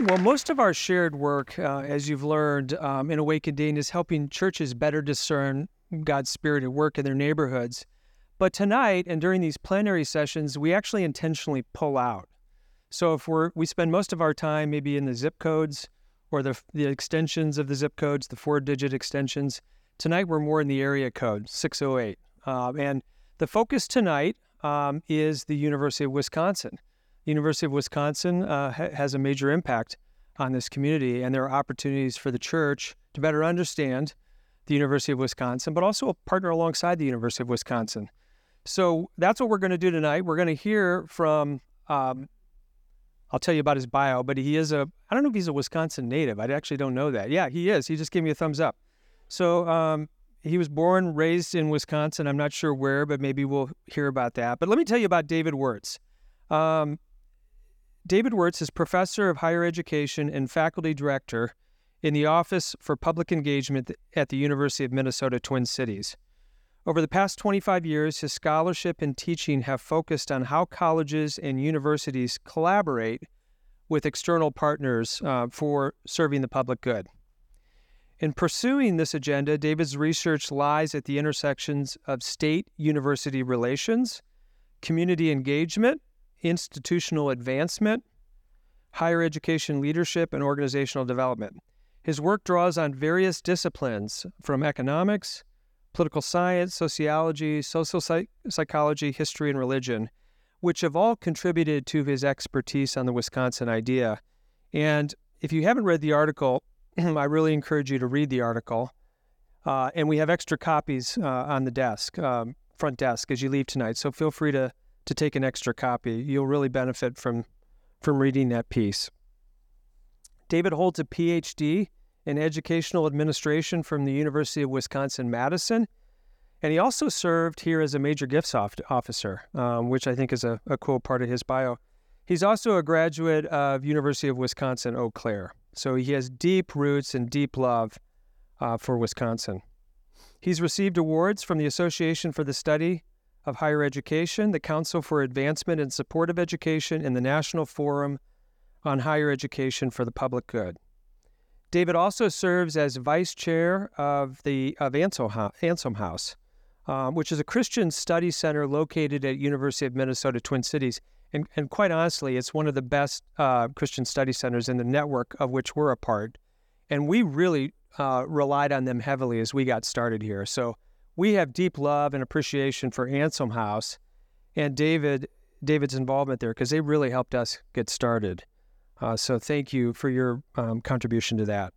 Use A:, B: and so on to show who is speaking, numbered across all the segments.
A: Well, most of our shared work, uh, as you've learned um, in Awaken Dane is helping churches better discern God's Spirit at work in their neighborhoods. But tonight and during these plenary sessions, we actually intentionally pull out. So if we're we spend most of our time maybe in the zip codes or the the extensions of the zip codes, the four-digit extensions. Tonight we're more in the area code 608, uh, and the focus tonight um, is the University of Wisconsin. University of Wisconsin uh, ha- has a major impact on this community, and there are opportunities for the church to better understand the University of Wisconsin, but also a partner alongside the University of Wisconsin. So that's what we're going to do tonight. We're going to hear from, um, I'll tell you about his bio, but he is a, I don't know if he's a Wisconsin native. I actually don't know that. Yeah, he is. He just gave me a thumbs up. So um, he was born, raised in Wisconsin. I'm not sure where, but maybe we'll hear about that. But let me tell you about David Weerts. Um, David Weerts is professor of higher education and faculty director in the Office for Public Engagement at the University of Minnesota Twin Cities. Over the past 25 years, his scholarship and teaching have focused on how colleges and universities collaborate with external partners uh, for serving the public good. In pursuing this agenda, David's research lies at the intersections of state university relations, community engagement, institutional advancement, higher education leadership, and organizational development. His work draws on various disciplines from economics, political science, sociology, social psych- psychology, history, and religion, which have all contributed to his expertise on the Wisconsin idea. And if you haven't read the article, I really encourage you to read the article. Uh, and we have extra copies uh, on the desk, um, front desk, as you leave tonight. So feel free to to take an extra copy. You'll really benefit from from reading that piece. David holds a PhD in educational administration from the University of Wisconsin Madison, and he also served here as a major gifts officer, um, which I think is a, a cool part of his bio. He's also a graduate of University of Wisconsin Eau Claire, so he has deep roots and deep love uh, for Wisconsin. He's received awards from the Association for the Study of Higher Education, the Council for Advancement and Support of Education, and the National Forum on Higher Education for the Public Good. David also serves as vice chair of the of Anselm House, um, which is a Christian study center located at University of Minnesota Twin Cities. And, and quite honestly, it's one of the best uh, Christian study centers in the network of which we're a part. And we really uh, relied on them heavily as we got started here. So we have deep love and appreciation for Anselm House and David David's involvement there because they really helped us get started. Uh, so thank you for your um, contribution to that.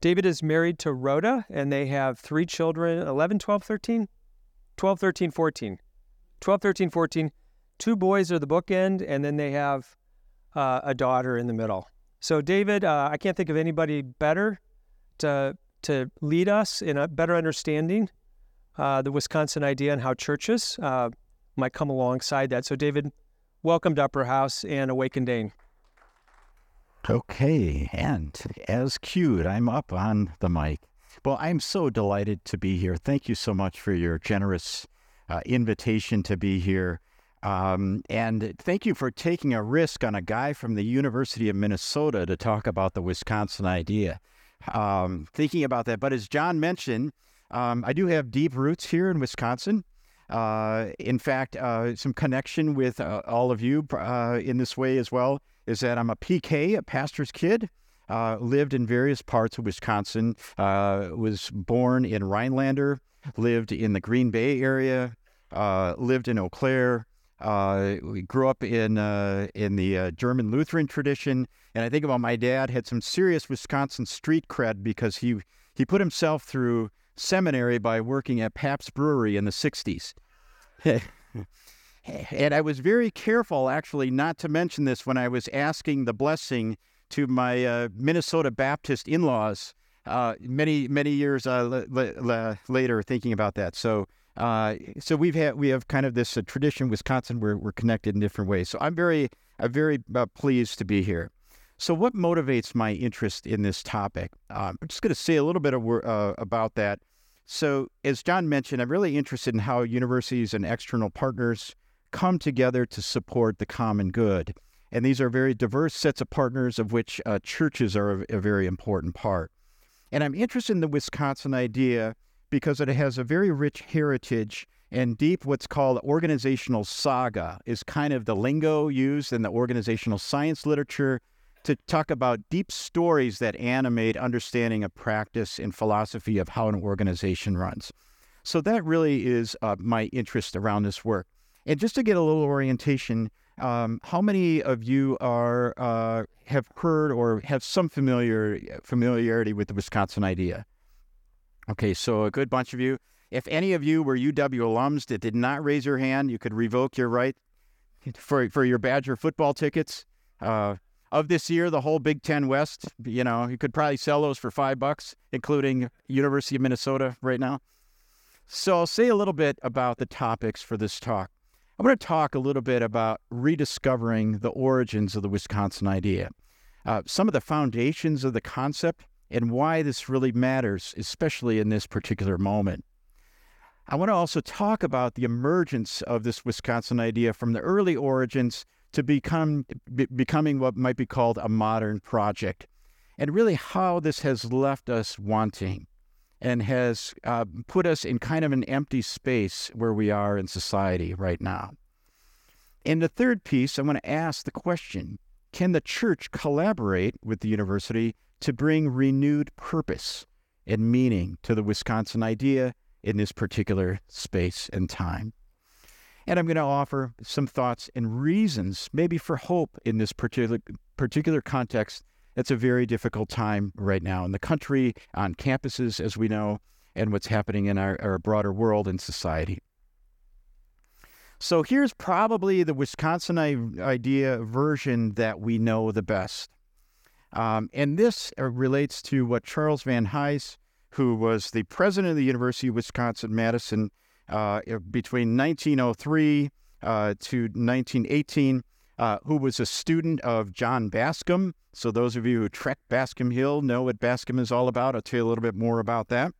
A: David is married to Rhoda and they have three children 11, 12, 13? 12, 13, 14. 12, 13, 14. Two boys are the bookend, and then they have uh, a daughter in the middle. So, David, uh, I can't think of anybody better to, to lead us in a better understanding uh, the Wisconsin idea and how churches uh, might come alongside that. So, David, welcome to Upper House and Awaken Dane.
B: Okay, and as cued, I'm up on the mic. Well, I'm so delighted to be here. Thank you so much for your generous uh, invitation to be here. Um, and thank you for taking a risk on a guy from the University of Minnesota to talk about the Wisconsin idea. Um, thinking about that. But as John mentioned, um, I do have deep roots here in Wisconsin. Uh, in fact, uh, some connection with uh, all of you uh, in this way as well is that I'm a PK, a pastor's kid. Uh, lived in various parts of Wisconsin. Uh, was born in Rhinelander. Lived in the Green Bay area. lived in Eau Claire. we grew up in in the German Lutheran tradition, and I think about my dad had some serious Wisconsin street cred because he he put himself through seminary by working at Pabst Brewery in the 60s. and I was very careful, actually, not to mention this when I was asking the blessing to my uh, Minnesota Baptist in laws uh, many, many years uh, l- l- later, thinking about that. So, uh, so we've had we have kind of this uh, tradition, Wisconsin, where we're connected in different ways. So I'm very, I'm very uh, pleased to be here. So, what motivates my interest in this topic? Um, I'm just going to say a little bit of, uh, about that. So, as John mentioned, I'm really interested in how universities and external partners come together to support the common good. And these are very diverse sets of partners, of which uh, churches are a, a very important part. And I'm interested in the Wisconsin idea because it has a very rich heritage and deep what's called organizational saga is kind of the lingo used in the organizational science literature to talk about deep stories that animate understanding of practice and philosophy of how an organization runs. So that really is uh, my interest around this work. And just to get a little orientation, um, how many of you are uh, have heard or have some familiar familiarity with the Wisconsin idea? Okay, so a good bunch of you. If any of you were UW alums that did not raise your hand, you could revoke your right for for your Badger football tickets. Uh, of this year, the whole Big Ten West, you know, you could probably sell those for five bucks, including University of Minnesota right now. So I'll say a little bit about the topics for this talk. I'm going to talk a little bit about rediscovering the origins of the Wisconsin idea, uh, some of the foundations of the concept, and why this really matters, especially in this particular moment. I want to also talk about the emergence of this Wisconsin idea from the early origins to become be, becoming what might be called a modern project, and really how this has left us wanting and has uh, put us in kind of an empty space where we are in society right now. In the third piece, I want to ask the question Can the church collaborate with the university to bring renewed purpose and meaning to the Wisconsin idea in this particular space and time? And I'm going to offer some thoughts and reasons, maybe for hope in this particular, particular context. It's a very difficult time right now in the country, on campuses, as we know, and what's happening in our, our broader world and society. So here's probably the Wisconsin idea version that we know the best. Um, and this uh, relates to what Charles Van Hise, who was the president of the University of Wisconsin Madison between 1903 uh, to 1918, uh, who was a student of John Bascom. So, those of you who trek Bascom Hill know what Bascom is all about. I'll tell you a little bit more about that.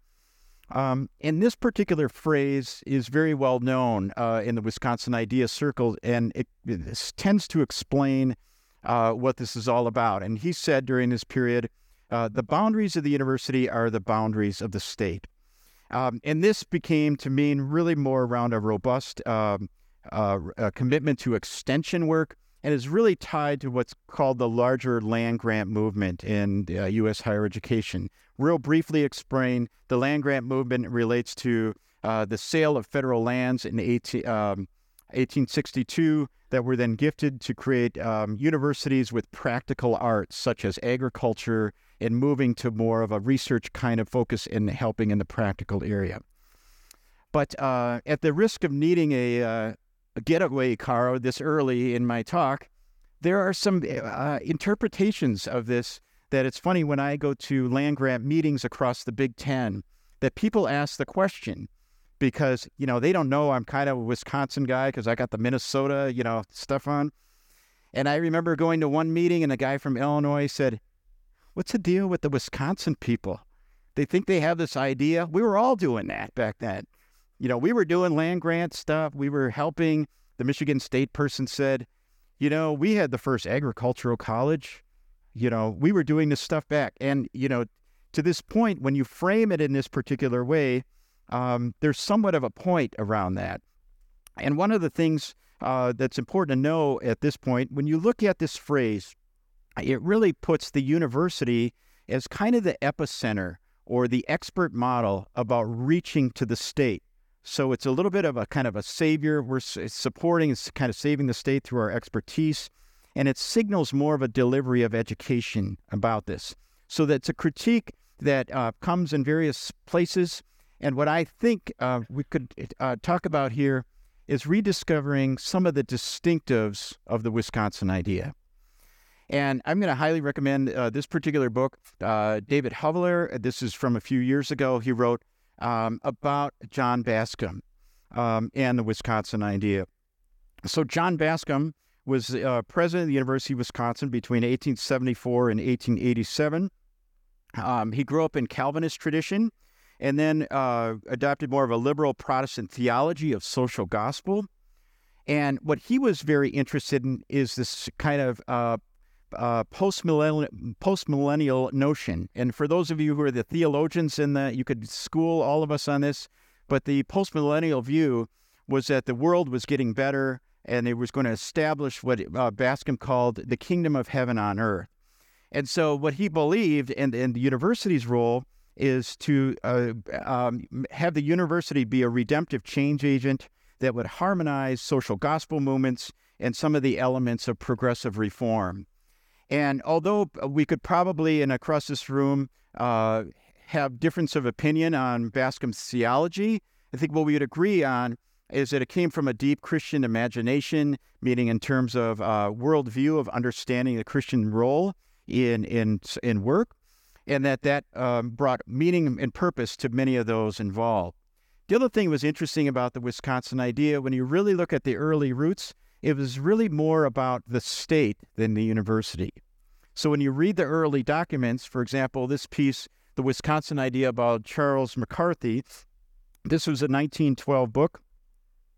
B: Um, and this particular phrase is very well known uh, in the Wisconsin Idea Circle, and it, it tends to explain uh, what this is all about. And he said during this period, uh, the boundaries of the university are the boundaries of the state. Um, and this became to mean really more around a robust um, uh, a commitment to extension work and is really tied to what's called the larger land grant movement in uh, U.S. higher education. Real briefly explain, the land grant movement relates to uh, the sale of federal lands in 18, um, 1862 that were then gifted to create um, universities with practical arts such as agriculture and moving to more of a research kind of focus in helping in the practical area. But uh, at the risk of needing a, uh, a getaway car this early in my talk, there are some uh, interpretations of this that it's funny when I go to land grant meetings across the Big Ten that people ask the question because you know they don't know I'm kind of a Wisconsin guy because I got the Minnesota you know stuff on. And I remember going to one meeting and a guy from Illinois said, What's the deal with the Wisconsin people? They think they have this idea. We were all doing that back then. You know, we were doing land grant stuff. We were helping. The Michigan State person said, you know, we had the first agricultural college. You know, we were doing this stuff back. And, you know, to this point, when you frame it in this particular way, um, there's somewhat of a point around that. And one of the things uh, that's important to know at this point, when you look at this phrase, it really puts the university as kind of the epicenter or the expert model about reaching to the state. So it's a little bit of a kind of a savior. We're supporting, it's kind of saving the state through our expertise. And it signals more of a delivery of education about this. So that's a critique that uh, comes in various places. And what I think uh, we could uh, talk about here is rediscovering some of the distinctives of the Wisconsin idea. And I'm going to highly recommend uh, this particular book. Uh, David Hoeveler, this is from a few years ago, he wrote um, about John Bascom um, and the Wisconsin idea. So, John Bascom was uh, president of the University of Wisconsin between 1874 and 1887. Um, he grew up in Calvinist tradition and then uh, adopted more of a liberal Protestant theology of social gospel. And what he was very interested in is this kind of uh, post-millennial notion. And for those of you who are the theologians in that, you could school all of us on this. But the post-millennial view was that the world was getting better and it was going to establish what uh, Bascom called the kingdom of heaven on earth. And so, what he believed, and, and the university's role is to uh, um, have the university be a redemptive change agent that would harmonize social gospel movements and some of the elements of progressive reform. And although we could probably, in across this room, uh, have difference of opinion on Bascom's theology, I think what we would agree on is that it came from a deep Christian imagination, meaning in terms of uh, worldview of understanding the Christian role in in in work, and that that um, brought meaning and purpose to many of those involved. The other thing was interesting about the Wisconsin idea, when you really look at the early roots, it was really more about the state than the university. So when you read the early documents, for example, this piece, The Wisconsin Idea about Charles McCarthy, this was a 1912 book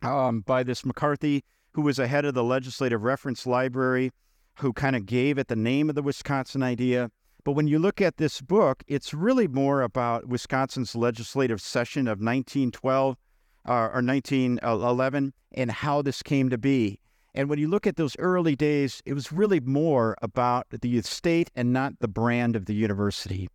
B: um, by this McCarthy, who was a head of the Legislative Reference Library, who kind of gave it the name of the Wisconsin idea. But when you look at this book, it's really more about Wisconsin's legislative session of 1912 uh, or 1911 and how this came to be. And when you look at those early days, it was really more about the state and not the brand of the university.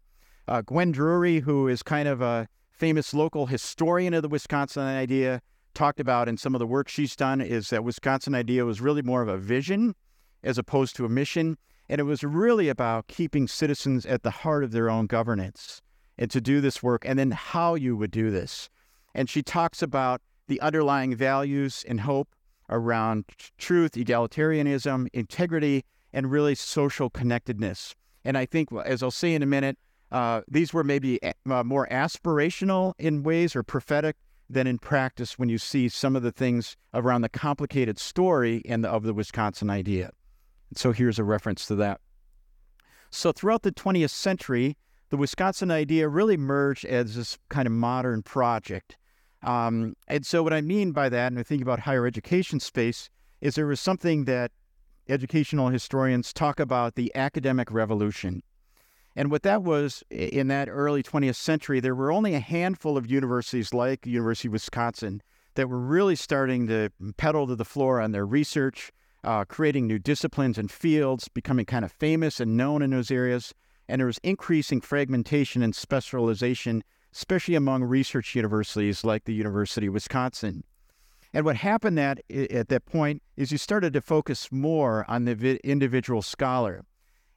B: Uh, Gwen Drury, who is kind of a famous local historian of the Wisconsin idea, talked about in some of the work she's done is that Wisconsin idea was really more of a vision as opposed to a mission. And it was really about keeping citizens at the heart of their own governance and to do this work, and then how you would do this. And she talks about the underlying values and hope around truth, egalitarianism, integrity, and really social connectedness. And I think, as I'll say in a minute, uh, these were maybe uh, more aspirational in ways or prophetic than in practice when you see some of the things around the complicated story and the, of the Wisconsin idea. So here's a reference to that. So throughout the 20th century, the Wisconsin idea really merged as this kind of modern project. Um, and so what I mean by that, and I think about higher education space, is there was something that educational historians talk about the academic revolution. And what that was in that early 20th century, there were only a handful of universities like University of Wisconsin that were really starting to pedal to the floor on their research, uh, creating new disciplines and fields, becoming kind of famous and known in those areas. And there was increasing fragmentation and specialization, especially among research universities like the University of Wisconsin. And what happened at, at that point is you started to focus more on the individual scholar.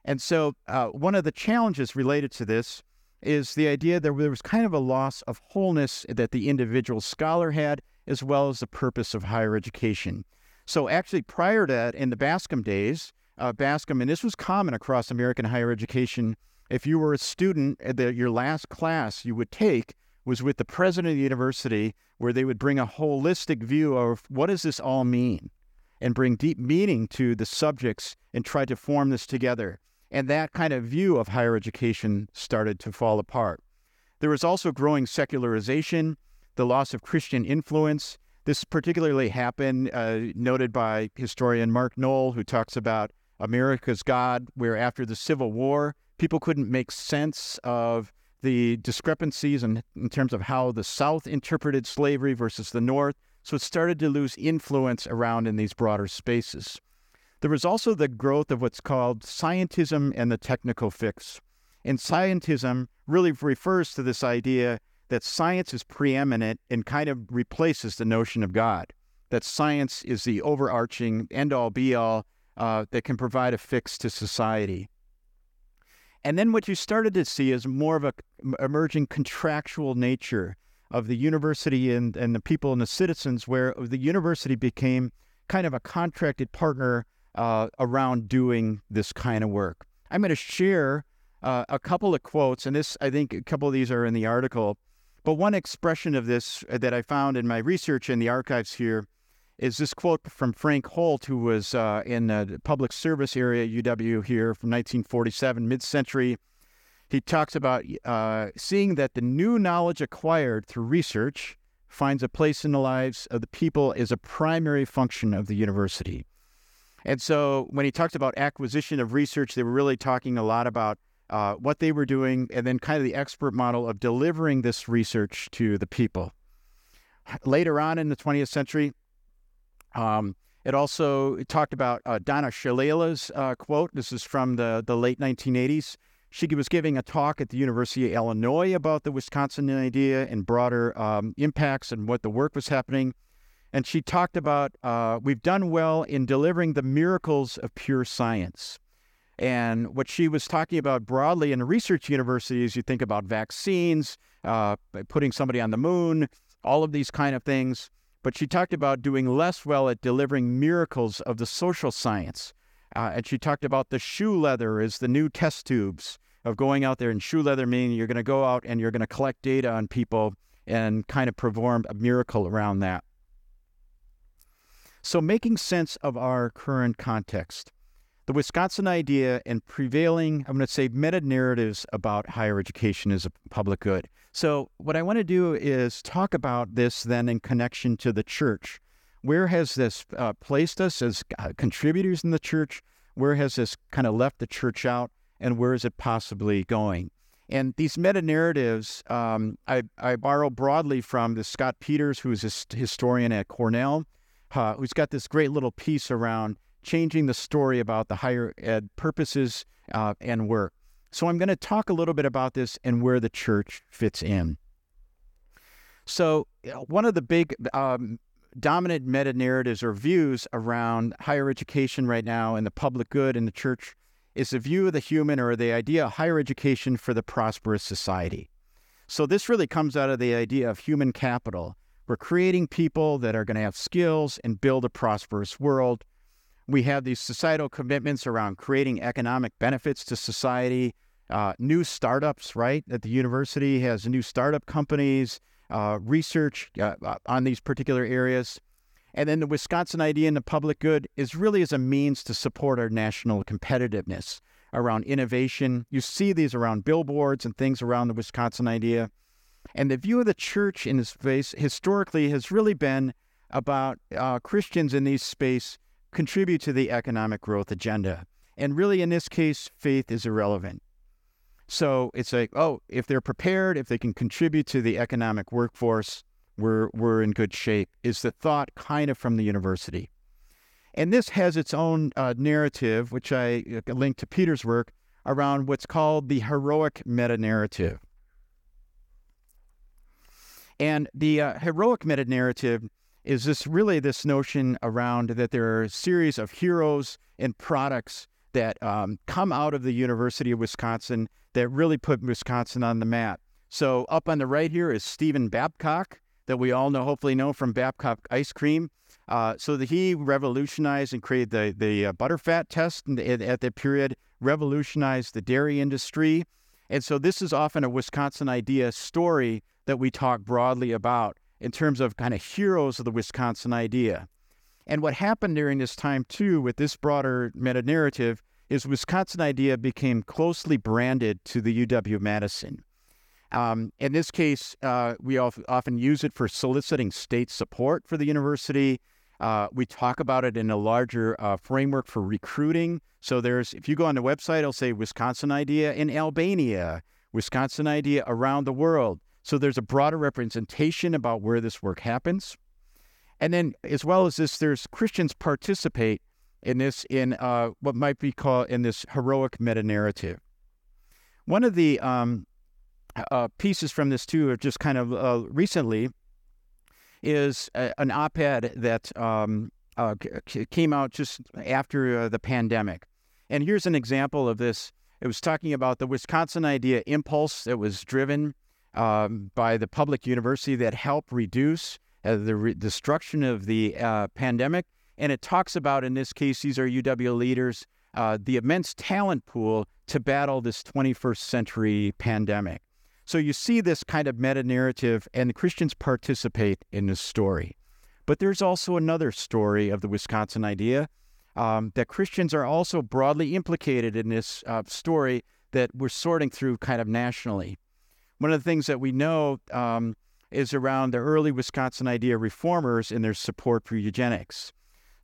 B: And so, uh, one of the challenges related to this is the idea that there was kind of a loss of wholeness that the individual scholar had, as well as the purpose of higher education. So, actually, prior to that, in the Bascom days, uh, Bascom, and this was common across American higher education, if you were a student, uh, the, your last class you would take was with the president of the university, where they would bring a holistic view of what does this all mean, and bring deep meaning to the subjects and try to form this together. And that kind of view of higher education started to fall apart. There was also growing secularization, the loss of Christian influence. This particularly happened, uh, noted by historian Mark Noll, who talks about America's God, where after the Civil War, people couldn't make sense of the discrepancies in, in terms of how the South interpreted slavery versus the North. So it started to lose influence around in these broader spaces. There was also the growth of what's called scientism and the technical fix. And scientism really refers to this idea that science is preeminent and kind of replaces the notion of God, that science is the overarching end all be all uh, that can provide a fix to society. And then what you started to see is more of a emerging contractual nature of the university and, and the people and the citizens, where the university became kind of a contracted partner uh, around doing this kind of work. I'm going to share uh, a couple of quotes, and this, I think, a couple of these are in the article. But one expression of this that I found in my research in the archives here is this quote from Frank Holt, who was uh, in the public service area at UW here from 1947, mid century. He talks about uh, seeing that the new knowledge acquired through research finds a place in the lives of the people is a primary function of the university. And so when he talked about acquisition of research, they were really talking a lot about uh, what they were doing and then kind of the expert model of delivering this research to the people. Later on in the 20th century, um, it also talked about uh, Donna Shalala's uh, quote. This is from the, the late 1980s. She was giving a talk at the University of Illinois about the Wisconsin idea and broader um, impacts and what the work was happening. And she talked about uh, we've done well in delivering the miracles of pure science. And what she was talking about broadly in research universities, you think about vaccines, uh, putting somebody on the moon, all of these kind of things. But she talked about doing less well at delivering miracles of the social science. Uh, and she talked about the shoe leather as the new test tubes of going out there. And shoe leather meaning you're going to go out and you're going to collect data on people and kind of perform a miracle around that. So, making sense of our current context the Wisconsin idea and prevailing, I'm going to say, meta narratives about higher education as a public good. So, what I want to do is talk about this then in connection to the church. Where has this uh, placed us as uh, contributors in the church? Where has this kind of left the church out? And where is it possibly going? And these meta narratives, um, I, I, borrow broadly from the Scott Peters, who's a historian at Cornell, uh, who's got this great little piece around changing the story about the higher ed purposes uh, and work. So I'm going to talk a little bit about this and where the church fits in. So, one of the big um, dominant meta narratives or views around higher education right now and the public good in the church is the view of the human or the idea of higher education for the prosperous society. So, this really comes out of the idea of human capital. We're creating people that are going to have skills and build a prosperous world we have these societal commitments around creating economic benefits to society, uh, new startups, right? That the university has new startup companies, uh, research uh, uh, on these particular areas. And then the Wisconsin idea in the public good is really as a means to support our national competitiveness around innovation. You see these around billboards and things around the Wisconsin idea. And the view of the church in this space historically has really been about uh, Christians in these space contribute to the economic growth agenda. And really, in this case, faith is irrelevant. So it's like, oh, if they're prepared, if they can contribute to the economic workforce, we're, we're in good shape, is the thought kind of from the university. And this has its own uh, narrative, which I uh, link to Peter's work, around what's called the heroic meta narrative. And the uh, heroic meta narrative is this really this notion around that there are a series of heroes and products that um, come out of the University of Wisconsin that really put Wisconsin on the map. So up on the right here is Stephen Babcock, that we all know, hopefully know from Babcock ice cream. Uh, so he revolutionized and created the the uh, butterfat test the, at that period, revolutionized the dairy industry, and so this is often a Wisconsin idea story that we talk broadly about in terms of kind of heroes of the Wisconsin idea. And what happened during this time, too, with this broader meta narrative, is Wisconsin idea became closely branded to the UW Madison. Um, in this case, uh, we often use it for soliciting state support for the university. Uh, we talk about it in a larger uh, framework for recruiting. So there's, if you go on the website, it'll say Wisconsin idea in Albania, Wisconsin idea around the world. So there's a broader representation about where this work happens. And then, as well as this, there's Christians participate in this in uh, what might be called in this heroic meta narrative. One of the um, uh, pieces from this too, just kind of uh, recently, is a, an op-ed that um, uh, c- came out just after uh, the pandemic, and here's an example of this. It was talking about the Wisconsin idea impulse that was driven um, by the public university that help reduce uh, the re- destruction of the uh, pandemic. And it talks about, in this case, these are UW leaders, uh, the immense talent pool to battle this 21st century pandemic. So you see this kind of meta narrative, and Christians participate in this story. But there's also another story of the Wisconsin idea um, that Christians are also broadly implicated in this uh, story that we're sorting through kind of nationally. One of the things that we know um, is around the early Wisconsin idea reformers and their support for eugenics.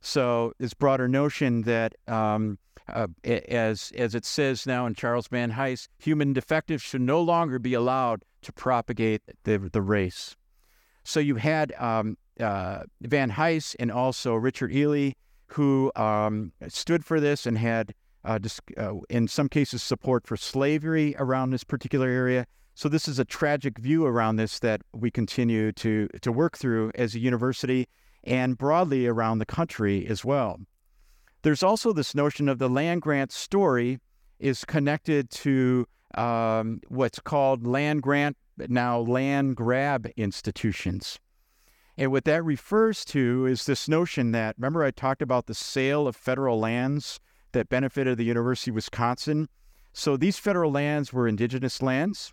B: So this broader notion that, um, uh, as as it says now in Charles Van Hise, human defectives should no longer be allowed to propagate the the race. So you had um, uh, Van Hise and also Richard Ely, who um, stood for this and had, uh, uh, in some cases, support for slavery around this particular area. So this is a tragic view around this that we continue to to work through as a university and broadly around the country as well. There's also this notion of the land grant story is connected to um, what's called land grant, now land grab institutions. And what that refers to is this notion that, remember, I talked about the sale of federal lands that benefited the University of Wisconsin. So these federal lands were indigenous lands.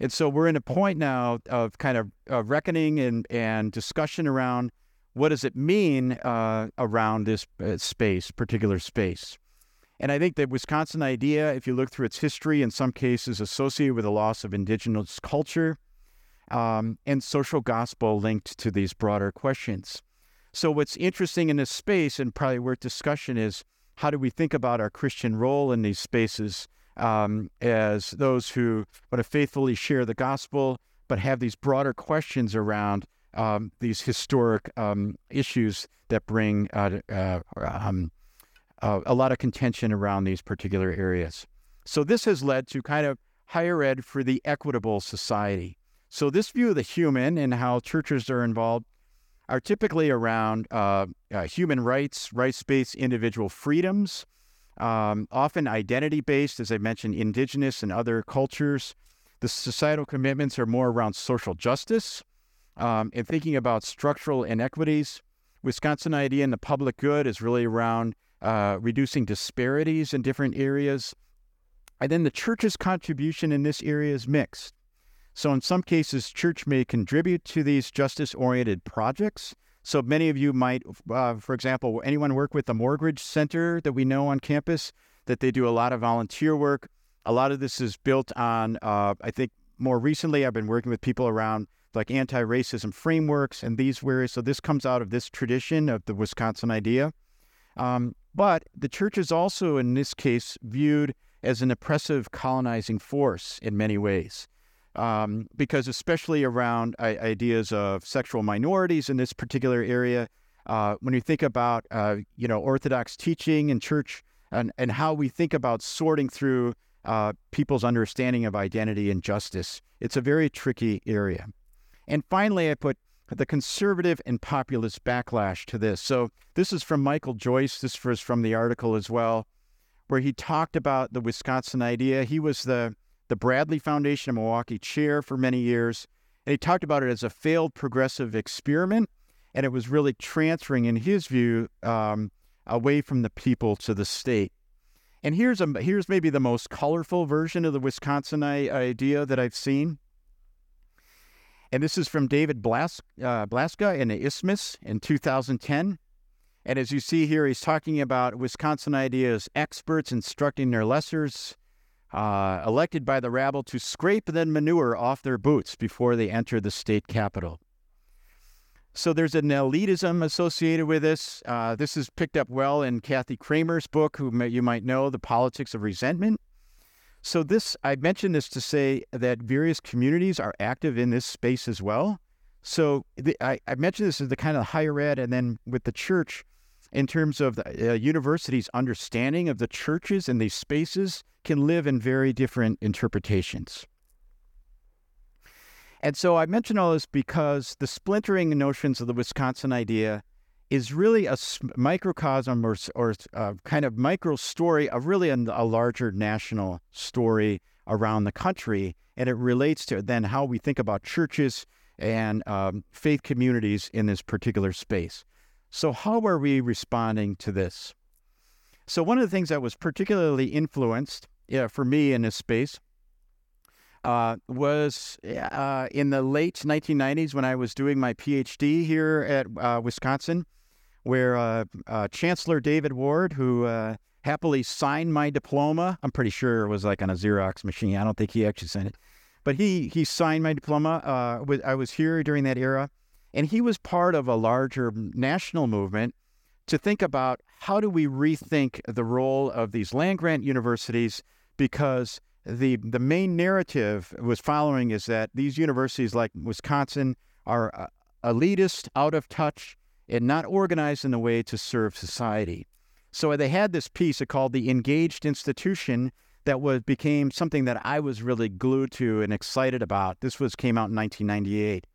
B: And so we're in a point now of kind of uh, reckoning and, and discussion around what does it mean uh, around this uh, space, particular space. And I think the Wisconsin idea, if you look through its history, in some cases associated with the loss of indigenous culture um, and social gospel linked to these broader questions. So, what's interesting in this space and probably worth discussion is how do we think about our Christian role in these spaces um, as those who want to faithfully share the gospel, but have these broader questions around um, these historic um, issues that bring uh, uh, uh, a lot of contention around these particular areas. So this has led to kind of higher ed for the equitable society. So this view of the human and how churches are involved are typically around uh, uh, human rights, rights-based individual freedoms, um, often identity-based, as I mentioned, indigenous and other cultures. The societal commitments are more around social justice, um, and thinking about structural inequities, Wisconsin idea in the public good is really around uh, reducing disparities in different areas. And then the church's contribution in this area is mixed. So in some cases, church may contribute to these justice-oriented projects. So many of you might, uh, for example, anyone work with the Morgridge Center that we know on campus, that they do a lot of volunteer work. A lot of this is built on, uh, I think more recently, I've been working with people around like anti-racism frameworks and these areas. So this comes out of this tradition of the Wisconsin idea. Um, but the church is also, in this case, viewed as an oppressive colonizing force in many ways. Um, because especially around ideas of sexual minorities in this particular area, uh, when you think about uh, you know Orthodox teaching and church and, and how we think about sorting through uh, people's understanding of identity and justice, it's a very tricky area. And finally, I put the conservative and populist backlash to this. So this is from Michael Joyce. This was from the article as well, where he talked about the Wisconsin idea. He was the the Bradley Foundation of Milwaukee chair for many years, and he talked about it as a failed progressive experiment, and it was really transferring, in his view, um, away from the people to the state. And here's a here's maybe the most colorful version of the Wisconsin idea that I've seen. And this is from David Blas- uh, Blaska in the Isthmus in 2010. And as you see here, he's talking about Wisconsin ideas experts instructing their lessers, uh, elected by the rabble to scrape the manure off their boots before they enter the state capitol. So there's an elitism associated with this. Uh, this is picked up well in Kathy Cramer's book, who may, you might know, The Politics of Resentment. So this, I mentioned this to say that various communities are active in this space as well. So the, I, I, mentioned this as the kind of higher ed, and then with the church, in terms of the uh, university's understanding of the churches and these spaces, can live in very different interpretations. And so I mention all this because the splintering notions of the Wisconsin idea is really a microcosm or, or uh, kind of micro story of really a, a, larger national story around the country. And it relates to then how we think about churches and um, faith communities in this particular space. So, how are we responding to this? So, one of the things that was particularly influenced yeah, for me in this space uh, was uh, in the late 1990s when I was doing my PhD here at uh, Wisconsin where uh, uh, Chancellor David Ward, who uh, happily signed my diploma, I'm pretty sure it was like on a Xerox machine. I don't think he actually signed it. but he he signed my diploma. With, I was here during that era, and he was part of a larger national movement to think about how do we rethink the role of these land grant universities because the the main narrative was following is that these universities like Wisconsin are uh, elitist, out of touch, and not organized in a way to serve society. So they had this piece called the engaged institution that was became something that I was really glued to and excited about. This was came out in 1998.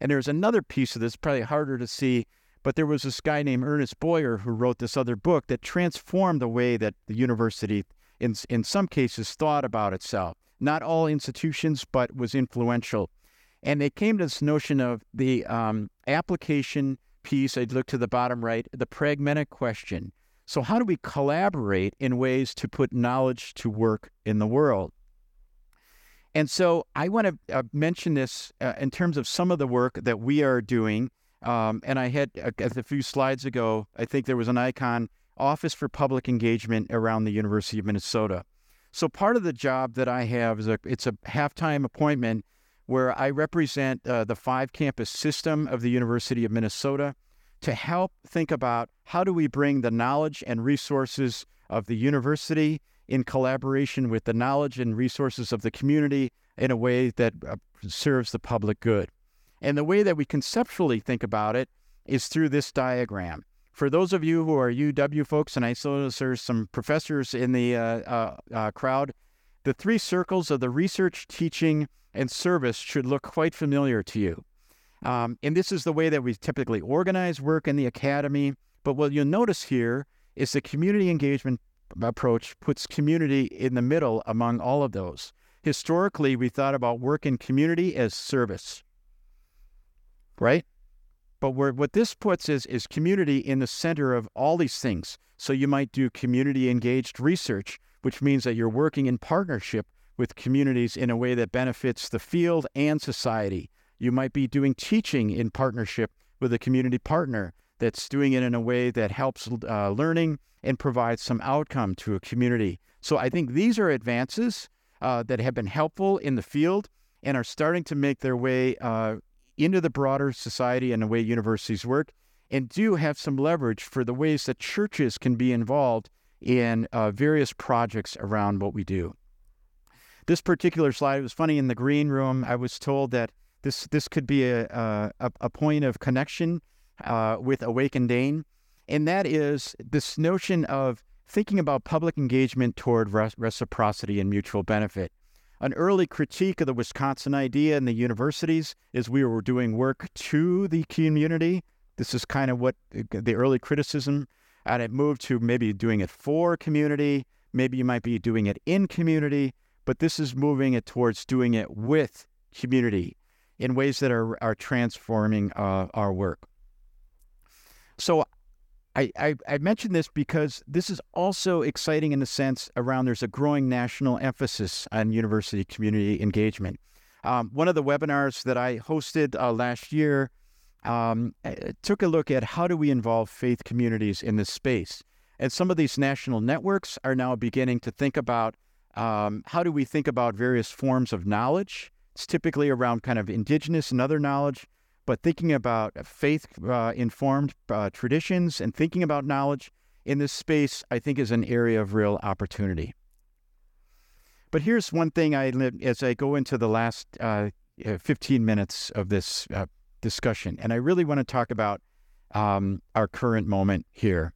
B: And there's another piece of this, probably harder to see, but there was this guy named Ernest Boyer who wrote this other book that transformed the way that the university, in, in some cases, thought about itself. Not all institutions, but was influential. And they came to this notion of the um, application piece. I'd look to the bottom right, the pragmatic question. So, how do we collaborate in ways to put knowledge to work in the world? And so, I want to uh, mention this uh, in terms of some of the work that we are doing. Um, and I had uh, a few slides ago, I think there was an icon Office for Public Engagement around the University of Minnesota. So, part of the job that I have is a, it's a half-time appointment where I represent uh, the five campus system of the University of Minnesota to help think about how do we bring the knowledge and resources of the university in collaboration with the knowledge and resources of the community in a way that uh, serves the public good. And the way that we conceptually think about it is through this diagram. For those of you who are UW folks, and I saw there's some professors in the uh, uh, uh, crowd, the three circles of the research, teaching, and service should look quite familiar to you. Um, and this is the way that we typically organize work in the academy. But what you'll notice here is the community engagement approach puts community in the middle among all of those. Historically, we thought about work in community as service, right? But what this puts is, is community in the center of all these things. So you might do community engaged research, which means that you're working in partnership with communities in a way that benefits the field and society. You might be doing teaching in partnership with a community partner that's doing it in a way that helps uh, learning and provides some outcome to a community. So I think these are advances uh, that have been helpful in the field and are starting to make their way uh, into the broader society and the way universities work, and do have some leverage for the ways that churches can be involved in uh, various projects around what we do. This particular slide was funny in the green room. I was told that this this could be a a, a point of connection uh, with Awaken Dane, and that is this notion of thinking about public engagement toward reciprocity and mutual benefit. An early critique of the Wisconsin idea in the universities is we were doing work to the community. This is kind of what the early criticism, and it moved to maybe doing it for community. Maybe you might be doing it in community but this is moving it towards doing it with community in ways that are, are transforming uh, our work. So I, I, I mentioned this because this is also exciting in the sense around there's a growing national emphasis on university community engagement. Um, one of the webinars that I hosted uh, last year um, took a look at how do we involve faith communities in this space. And some of these national networks are now beginning to think about um, how do we think about various forms of knowledge? It's typically around kind of indigenous and other knowledge, but thinking about faith uh, informed uh, traditions and thinking about knowledge in this space, I think, is an area of real opportunity. But here's one thing I as I go into the last uh, 15 minutes of this uh, discussion, and I really want to talk about um, our current moment here.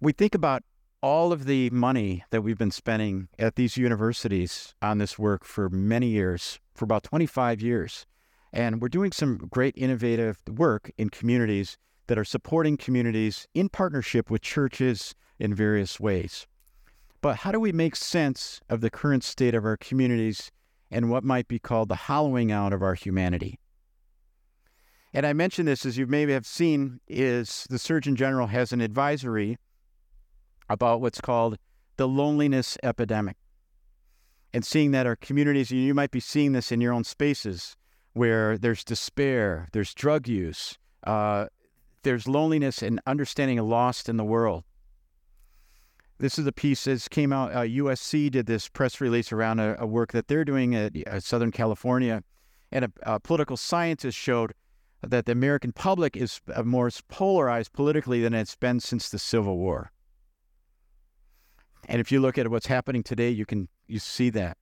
B: We think about all of the money that we've been spending at these universities on this work for many years, for about 25 years. And we're doing some great innovative work in communities that are supporting communities in partnership with churches in various ways. But how do we make sense of the current state of our communities and what might be called the hollowing out of our humanity? And I mention this as you may have seen is the Surgeon General has an advisory about what's called the loneliness epidemic. And seeing that our communities, you might be seeing this in your own spaces where there's despair, there's drug use, uh, there's loneliness and understanding lost in the world. This is a piece that came out. Uh, USC did this press release around a, a work that they're doing at uh, Southern California, and a, a, political scientist showed that the American public is uh, more polarized politically than it's been since the Civil War. And if you look at what's happening today, you can you see that.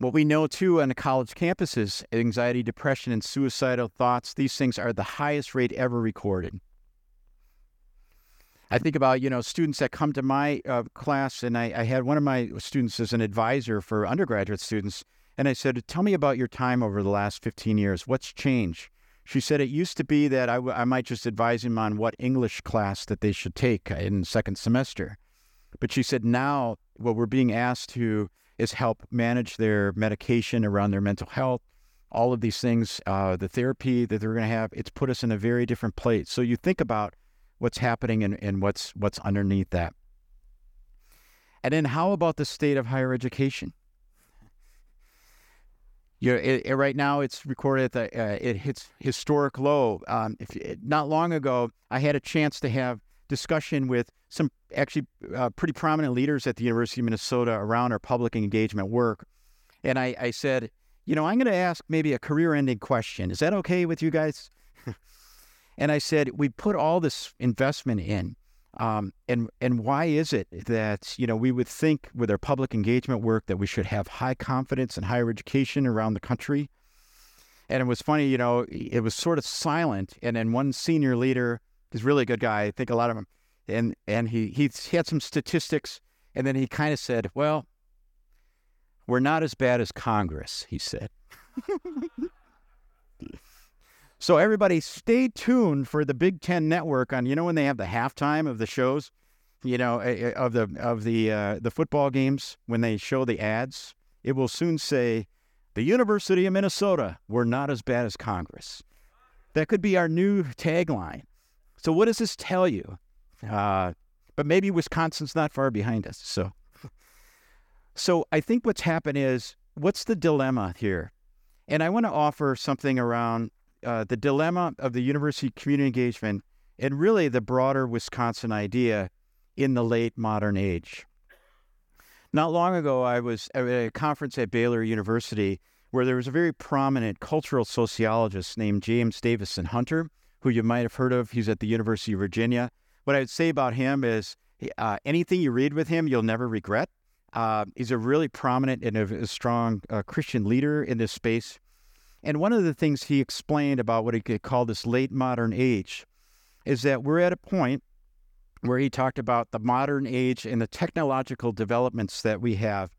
B: What we know too on the college campuses, anxiety, depression, and suicidal thoughts, these things are the highest rate ever recorded. I think about, you know, students that come to my uh, class, and I, I, had one of my students as an advisor for undergraduate students, and I said, Tell me about your time over the last 15 years. What's changed? She said it used to be that I, w- I might just advise them on what English class that they should take in second semester. But she said now what we're being asked to is help manage their medication around their mental health, all of these things, uh, the therapy that they're going to have. It's put us in a very different place. So you think about what's happening and, and what's what's underneath that. And then how about the state of higher education? You know, it, it, right now it's recorded at the uh, it hits historic low. Um, if not long ago, I had a chance to have discussion with some actually uh, pretty prominent leaders at the University of Minnesota around our public engagement work. And I, I said, you know, I'm going to ask maybe a career ending question. Is that okay with you guys? and I said, we put all this investment in. Um, and and why is it that you know we would think with our public engagement work that we should have high confidence in higher education around the country? And it was funny, you know, it was sort of silent. And then one senior leader He's a really good guy. I think a lot of them. And and he he had some statistics, and then he kind of said, "Well, we're not as bad as Congress," he said. so everybody, stay tuned for the Big Ten Network on. You know when they have the halftime of the shows, you know eh, eh, of the of the uh, the football games when they show the ads, it will soon say, "The University of Minnesota, we're not as bad as Congress." That could be our new tagline. So what does this tell you? Uh, but maybe Wisconsin's not far behind us. So, so I think what's happened is what's the dilemma here? And I want to offer something around uh, the dilemma of the university community engagement and really the broader Wisconsin idea in the late modern age. Not long ago, I was at a conference at Baylor University where there was a very prominent cultural sociologist named James Davison Hunter who you might have heard of. He's at the University of Virginia. What I would say about him is uh, anything you read with him, you'll never regret. Uh, he's a really prominent and a, a strong uh, Christian leader in this space. And one of the things he explained about what he could call this late modern age is that we're at a point where he talked about the modern age and the technological developments that we have,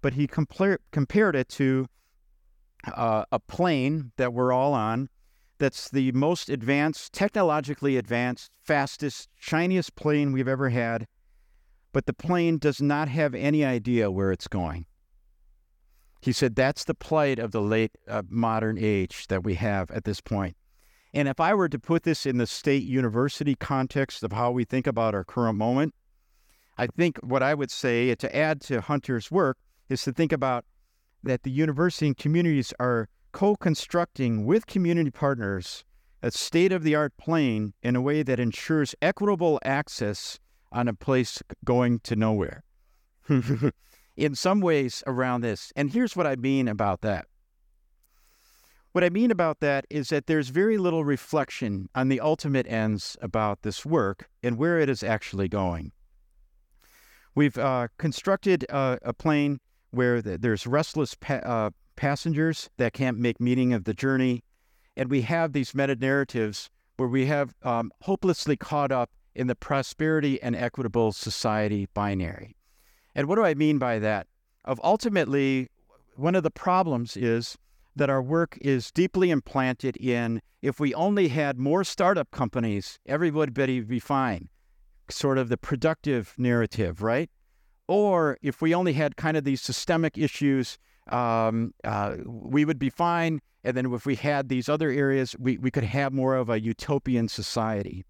B: but he compar- compared it to uh, a plane that we're all on that's the most advanced, technologically advanced, fastest, shiniest plane we've ever had, but the plane does not have any idea where it's going. He said that's the plight of the late uh, modern age that we have at this point. And if I were to put this in the state university context of how we think about our current moment, I think what I would say to add to Hunter's work is to think about that the university and communities are co constructing with community partners a state of the art plane in a way that ensures equitable access on a place going to nowhere. in some ways, around this. And here's what I mean about that. What I mean about that is that there's very little reflection on the ultimate ends about this work and where it is actually going. We've uh, constructed uh, a plane where the, there's restless pa- uh, passengers that can't make meaning of the journey. And we have these meta narratives where we have um, hopelessly caught up in the prosperity and equitable society binary. And what do I mean by that? Of ultimately, one of the problems is that our work is deeply implanted in if we only had more startup companies, everybody would be fine. Sort of the productive narrative, right? Or if we only had kind of these systemic issues um, uh, we would be fine. And then if we had these other areas, we, we could have more of a utopian society.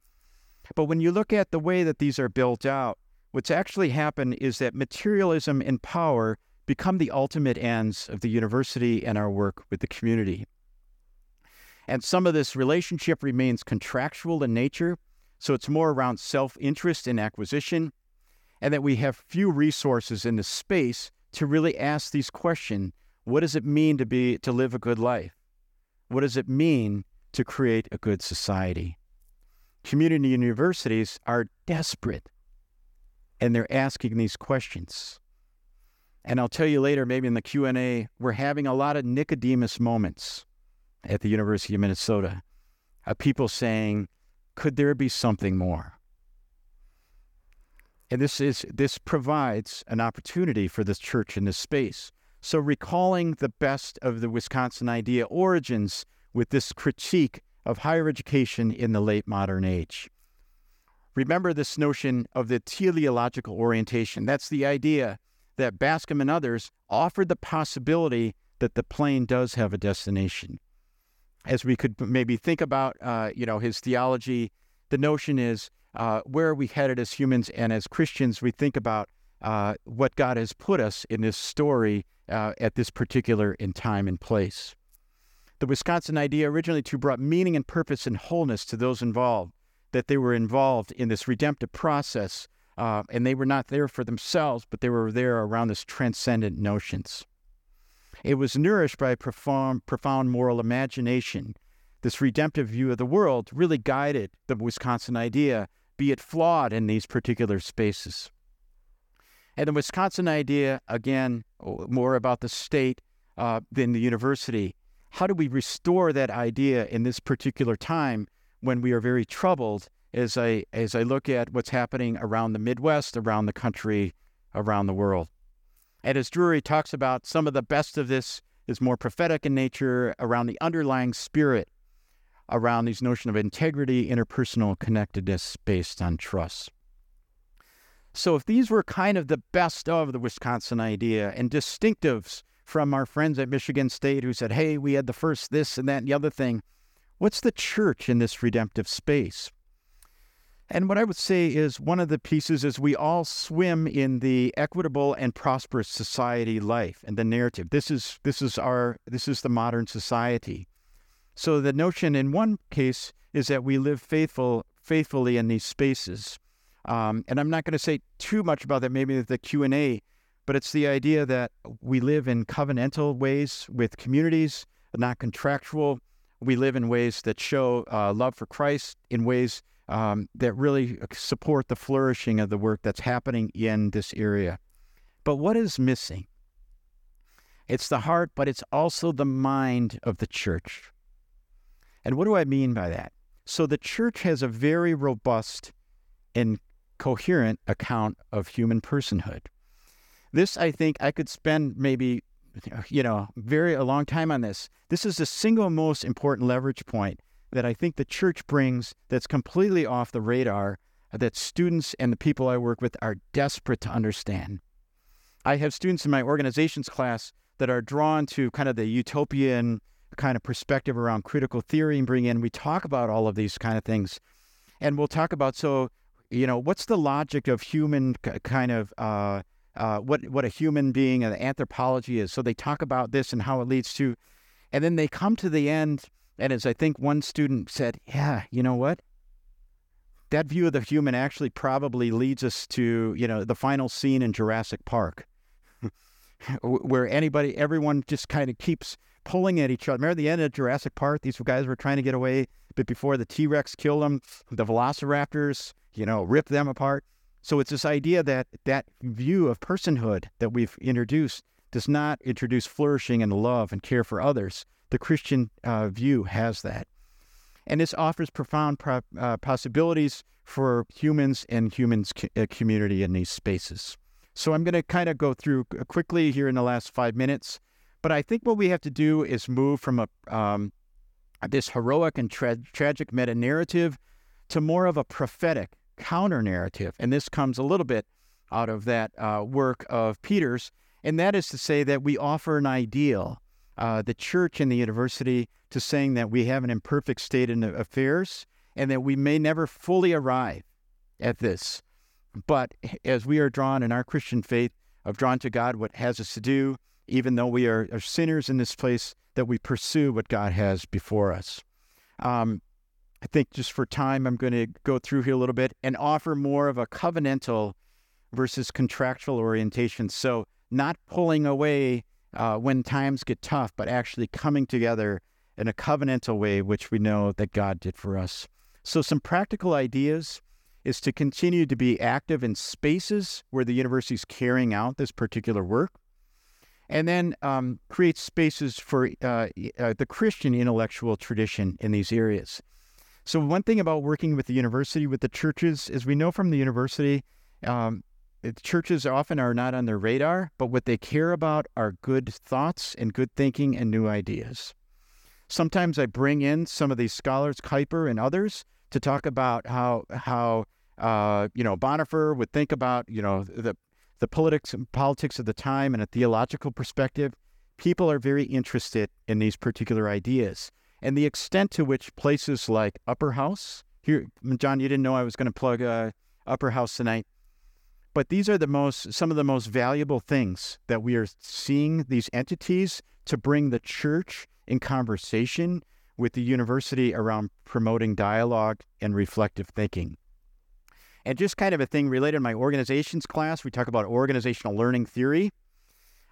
B: But when you look at the way that these are built out, what's actually happened is that materialism and power become the ultimate ends of the university and our work with the community. And some of this relationship remains contractual in nature. So it's more around self interest and acquisition and that we have few resources in the space to really ask these questions. What does it mean to be to live a good life? What does it mean to create a good society? Community universities are desperate and they're asking these questions. And I'll tell you later, maybe in the Q&A, we're having a lot of Nicodemus moments at the University of Minnesota of people saying, could there be something more? And this is this provides an opportunity for this church in this space. So recalling the best of the Wisconsin idea origins with this critique of higher education in the late modern age. Remember this notion of the teleological orientation. That's the idea that Bascom and others offered the possibility that the plane does have a destination. As we could maybe think about, uh, you know, his theology, the notion is uh, where are we headed as humans and as Christians? We think about uh, what God has put us in this story uh, at this particular in time and place. The Wisconsin idea originally too brought meaning and purpose and wholeness to those involved, that they were involved in this redemptive process, uh, and they were not there for themselves, but they were there around this transcendent notions. It was nourished by profound, profound moral imagination. This redemptive view of the world really guided the Wisconsin idea, be it flawed in these particular spaces. And the Wisconsin idea, again, more about the state uh, than the university, how do we restore that idea in this particular time when we are very troubled as I as I look at what's happening around the Midwest, around the country, around the world. And as Drury talks about, some of the best of this is more prophetic in nature around the underlying spirit, around these notion of integrity, interpersonal connectedness based on trust. So if these were kind of the best of the Wisconsin idea and distinctives from our friends at Michigan State who said, hey, we had the first this and that and the other thing. What's the church in this redemptive space? And what I would say is one of the pieces is we all swim in the equitable and prosperous society life and the narrative. This is this is our this is the modern society. So the notion in one case is that we live faithful faithfully in these spaces. Um, and I'm not going to say too much about that. Maybe the Q and A but it's the idea that we live in covenantal ways with communities, not contractual. We live in ways that show uh, love for Christ, in ways um, that really support the flourishing of the work that's happening in this area. But what is missing? It's the heart, but it's also the mind of the church. And what do I mean by that? So the church has a very robust and coherent account of human personhood. This, I think, I could spend maybe, you know, very a long time on this. This is the single most important leverage point that I think the church brings that's completely off the radar that students and the people I work with are desperate to understand. I have students in my organizations class that are drawn to kind of the utopian kind of perspective around critical theory and bring in, we talk about all of these kind of things. And we'll talk about, so, you know, what's the logic of human kind of uh, uh, what what a human being and anthropology is. So they talk about this and how it leads to, and then they come to the end. And as I think one student said, yeah, you know what? That view of the human actually probably leads us to you know the final scene in Jurassic Park, where anybody, everyone just kind of keeps pulling at each other. Remember the end of Jurassic Park? These guys were trying to get away, but before the T Rex killed them, the Velociraptors, you know, ripped them apart. So it's this idea that that view of personhood that we've introduced does not introduce flourishing and love and care for others. The Christian uh, view has that. And this offers profound pro- uh, possibilities for humans and humans co- uh, community in these spaces. So I'm going to kind of go through quickly here in the last five minutes. But I think what we have to do is move from a um, this heroic and tra- tragic meta narrative to more of a prophetic counter narrative. And this comes a little bit out of that uh, work of Peter's, and that is to say that we offer an ideal, uh, the church and the university, to saying that we have an imperfect state in affairs and that we may never fully arrive at this. But as we are drawn in our Christian faith, of drawn to God, what has us to do, even though we are, are sinners in this place, that we pursue what God has before us. Um, I think just for time, I'm going to go through here a little bit and offer more of a covenantal versus contractual orientation. So, not pulling away uh, when times get tough, but actually coming together in a covenantal way, which we know that God did for us. So, some practical ideas is to continue to be active in spaces where the university is carrying out this particular work, and then um, create spaces for uh, uh, the Christian intellectual tradition in these areas. So, one thing about working with the university, with the churches, is we know from the university, um, churches often are not on their radar, but what they care about are good thoughts and good thinking and new ideas. Sometimes I bring in some of these scholars, Kuyper and others, to talk about how how uh, you know Bonhoeffer would think about you know the the politics and politics of the time and a theological perspective. People are very interested in these particular ideas and the extent to which places like Upper House here, John, you didn't know I was going to plug uh, Upper House tonight. But these are the most some of the most valuable things that we are seeing these entities to bring the church in conversation with the university around promoting dialogue and reflective thinking. And just kind of a thing related to my organizations class, we talk about organizational learning theory.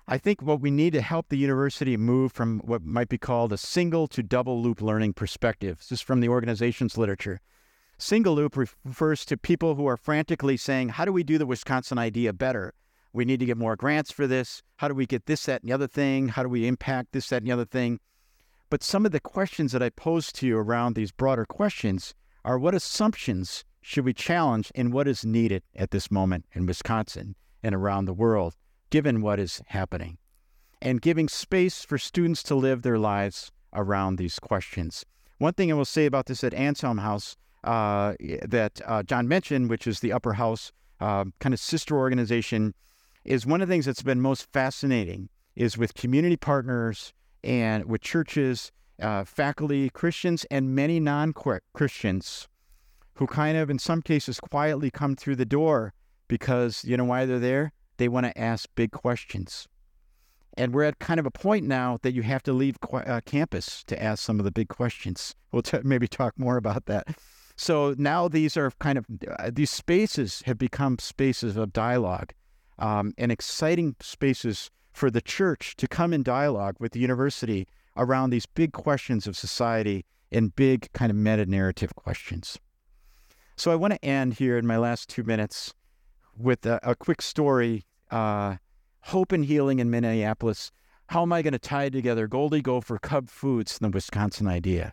B: I think what we need to help the university move from what might be called a single to double loop learning perspective. This is from the organizations literature. Single loop refers to people who are frantically saying, How do we do the Wisconsin idea better? We need to get more grants for this. How do we get this, that, and the other thing? How do we impact this, that, and the other thing? But some of the questions that I pose to you around these broader questions are what assumptions should we challenge and what is needed at this moment in Wisconsin and around the world, given what is happening? And giving space for students to live their lives around these questions. One thing I will say about this at Anselm House uh, that uh, John mentioned, which is the Upper House uh, kind of sister organization, is one of the things that's been most fascinating is with community partners and with churches, uh, faculty, Christians, and many non Christians who kind of, in some cases, quietly come through the door because, you know, why they're there? They want to ask big questions. And we're at kind of a point now that you have to leave qu- uh, campus to ask some of the big questions. We'll t- maybe talk more about that. So now these are kind of, uh, these spaces have become spaces of dialogue um, and exciting spaces for the church to come in dialogue with the university around these big questions of society and big kind of meta narrative questions. So I want to end here in my last two minutes with a, a quick story uh, Hope and Healing in Minneapolis. How am I going to tie together Goldie Gopher, Cub Foods, and the Wisconsin idea?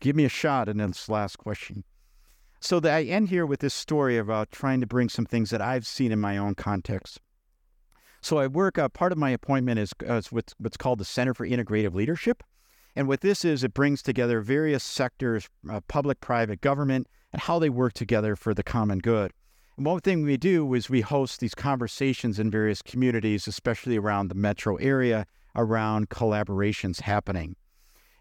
B: Give me a shot in this last question. So that I end here with this story about trying to bring some things that I've seen in my own context. So I work, uh, part of my appointment is, uh, is what's, what's called the Center for Integrative Leadership. And what this is, it brings together various sectors, uh, public, private, government, and how they work together for the common good. And one thing we do is we host these conversations in various communities, especially around the metro area, around collaborations happening.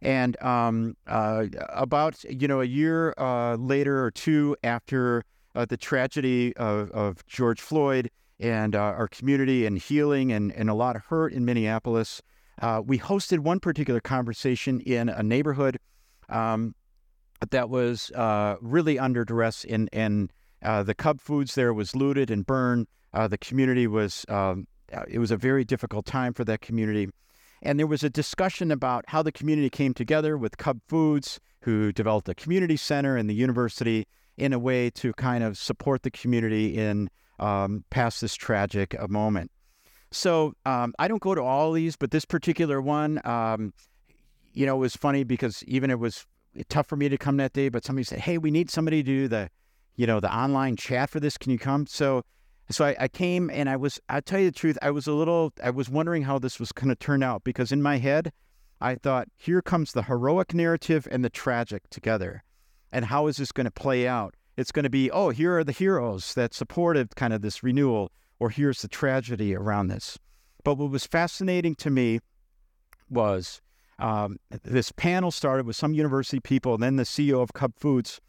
B: And um, uh, about you know a year uh, later or two after uh, the tragedy of, of George Floyd, and uh, our community and healing and, and a lot of hurt in Minneapolis. Uh, we hosted one particular conversation in a neighborhood um, that was uh, really under duress, and, and uh, the Cub Foods there was looted and burned. Uh, the community was, um, uh, it was a very difficult time for that community. And there was a discussion about how the community came together with Cub Foods, who developed a community center and the university in a way to kind of support the community in um, past this tragic uh, moment. So um, I don't go to all these, but this particular one, um, you know, was funny because even it was tough for me to come that day. But somebody said, "Hey, we need somebody to do the, you know, the online chat for this. Can you come?" So, so I, I came and I was. I tell you the truth, I was a little. I was wondering how this was going to turn out because in my head, I thought, here comes the heroic narrative and the tragic together, and how is this going to play out? it's going to be, oh, here are the heroes that supported kind of this renewal, or here's the tragedy around this. But what was fascinating to me was um, this panel started with some university people, and then the CEO of Cub Foods.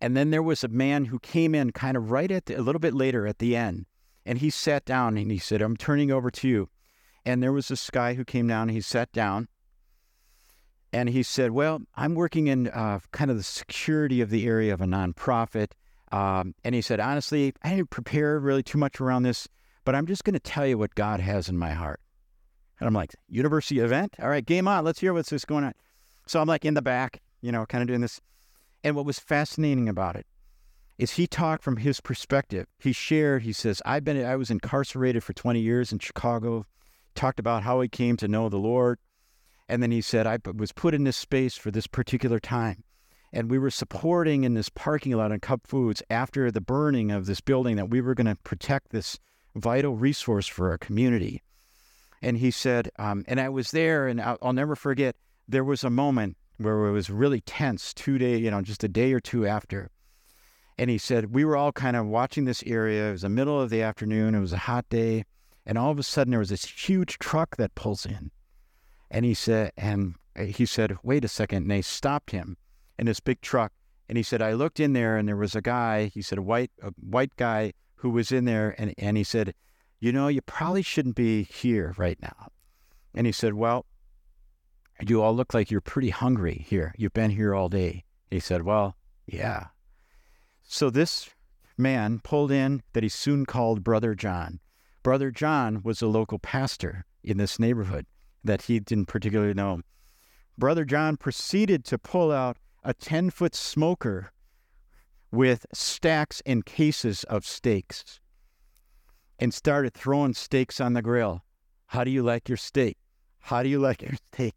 B: And then there was a man who came in kind of right at the, a little bit later at the end, and he sat down and he said, I'm turning over to you. And there was this guy who came down, and he sat down, and he said, Well, I'm working in uh, kind of the security of the area of a nonprofit. Um, and he said, honestly, I didn't prepare really too much around this, but I'm just going to tell you what God has in my heart. And I'm like, university event? All right, game on. Let's hear what's this going on. So I'm like in the back, you know, kind of doing this. And what was fascinating about it is he talked from his perspective. He shared, he says, I've been, I was incarcerated for 20 years in Chicago, talked about how he came to know the Lord. And then he said, I was put in this space for this particular time. And we were supporting in this parking lot on Cub Foods after the burning of this building that we were going to protect this vital resource for our community. And he said, um, and I was there, and I'll, I'll never forget, there was a moment where it was really tense, two day, you know, just a day or two after. And he said, we were all kind of watching this area. It was the middle of the afternoon. It was a hot day. And all of a sudden, there was this huge truck that pulls in. And he said, and he said, wait a second. And they stopped him in this big truck. And he said, I looked in there and there was a guy, he said, a white, a white guy who was in there. And, and he said, you know, you probably shouldn't be here right now. And he said, well, you all look like you're pretty hungry here. You've been here all day. He said, well, yeah. So this man pulled in that he soon called Brother John. Brother John was a local pastor in this neighborhood that he didn't particularly know. Brother John proceeded to pull out a 10 foot smoker with stacks and cases of steaks and started throwing steaks on the grill. How do you like your steak? How do you like your steak?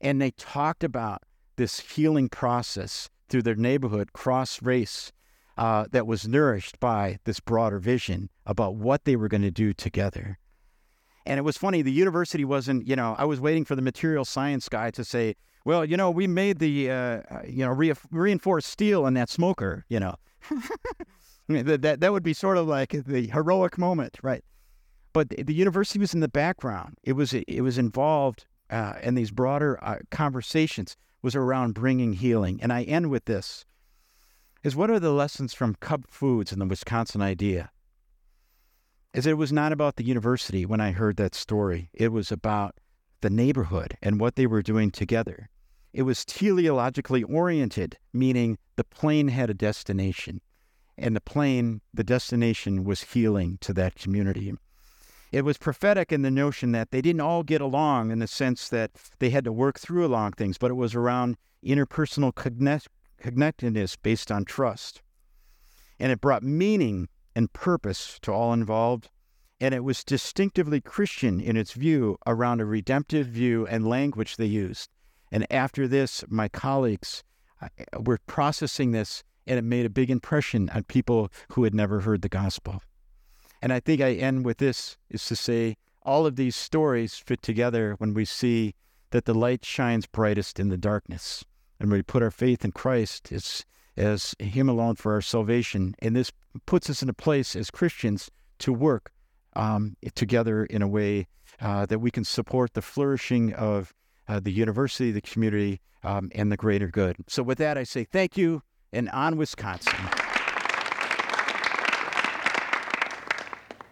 B: And they talked about this healing process through their neighborhood, cross race, uh, that was nourished by this broader vision about what they were going to do together. And it was funny, the university wasn't, you know, I was waiting for the material science guy to say, well, you know, we made the, uh, uh you know, re- reinforced steel in that smoker, you know. that, that, that would be sort of like the heroic moment, right? But the, the university was in the background. It was, it was involved uh, in these broader uh, conversations was around bringing healing. And I end with this is what are the lessons from Cub Foods and the Wisconsin idea? is it was not about the university when I heard that story. It was about the neighborhood and what they were doing together. It was teleologically oriented, meaning the plane had a destination, and the plane, the destination was healing to that community. It was prophetic in the notion that they didn't all get along in the sense that they had to work through along things, but it was around interpersonal connect- connectedness based on trust. And it brought meaning and purpose to all involved, and it was distinctively Christian in its view around a redemptive view and language they used. And after this, my colleagues uh, were processing this, and it made a big impression on people who had never heard the gospel. And I think I end with this is to say all of these stories fit together when we see that the light shines brightest in the darkness. And when we put our faith in Christ, it's as Him alone for our salvation. And this puts us in a place as Christians to work um, together in a way uh, that we can support the flourishing of uh, the university, the community, um, and the greater good. So, with that, I say thank you and on Wisconsin.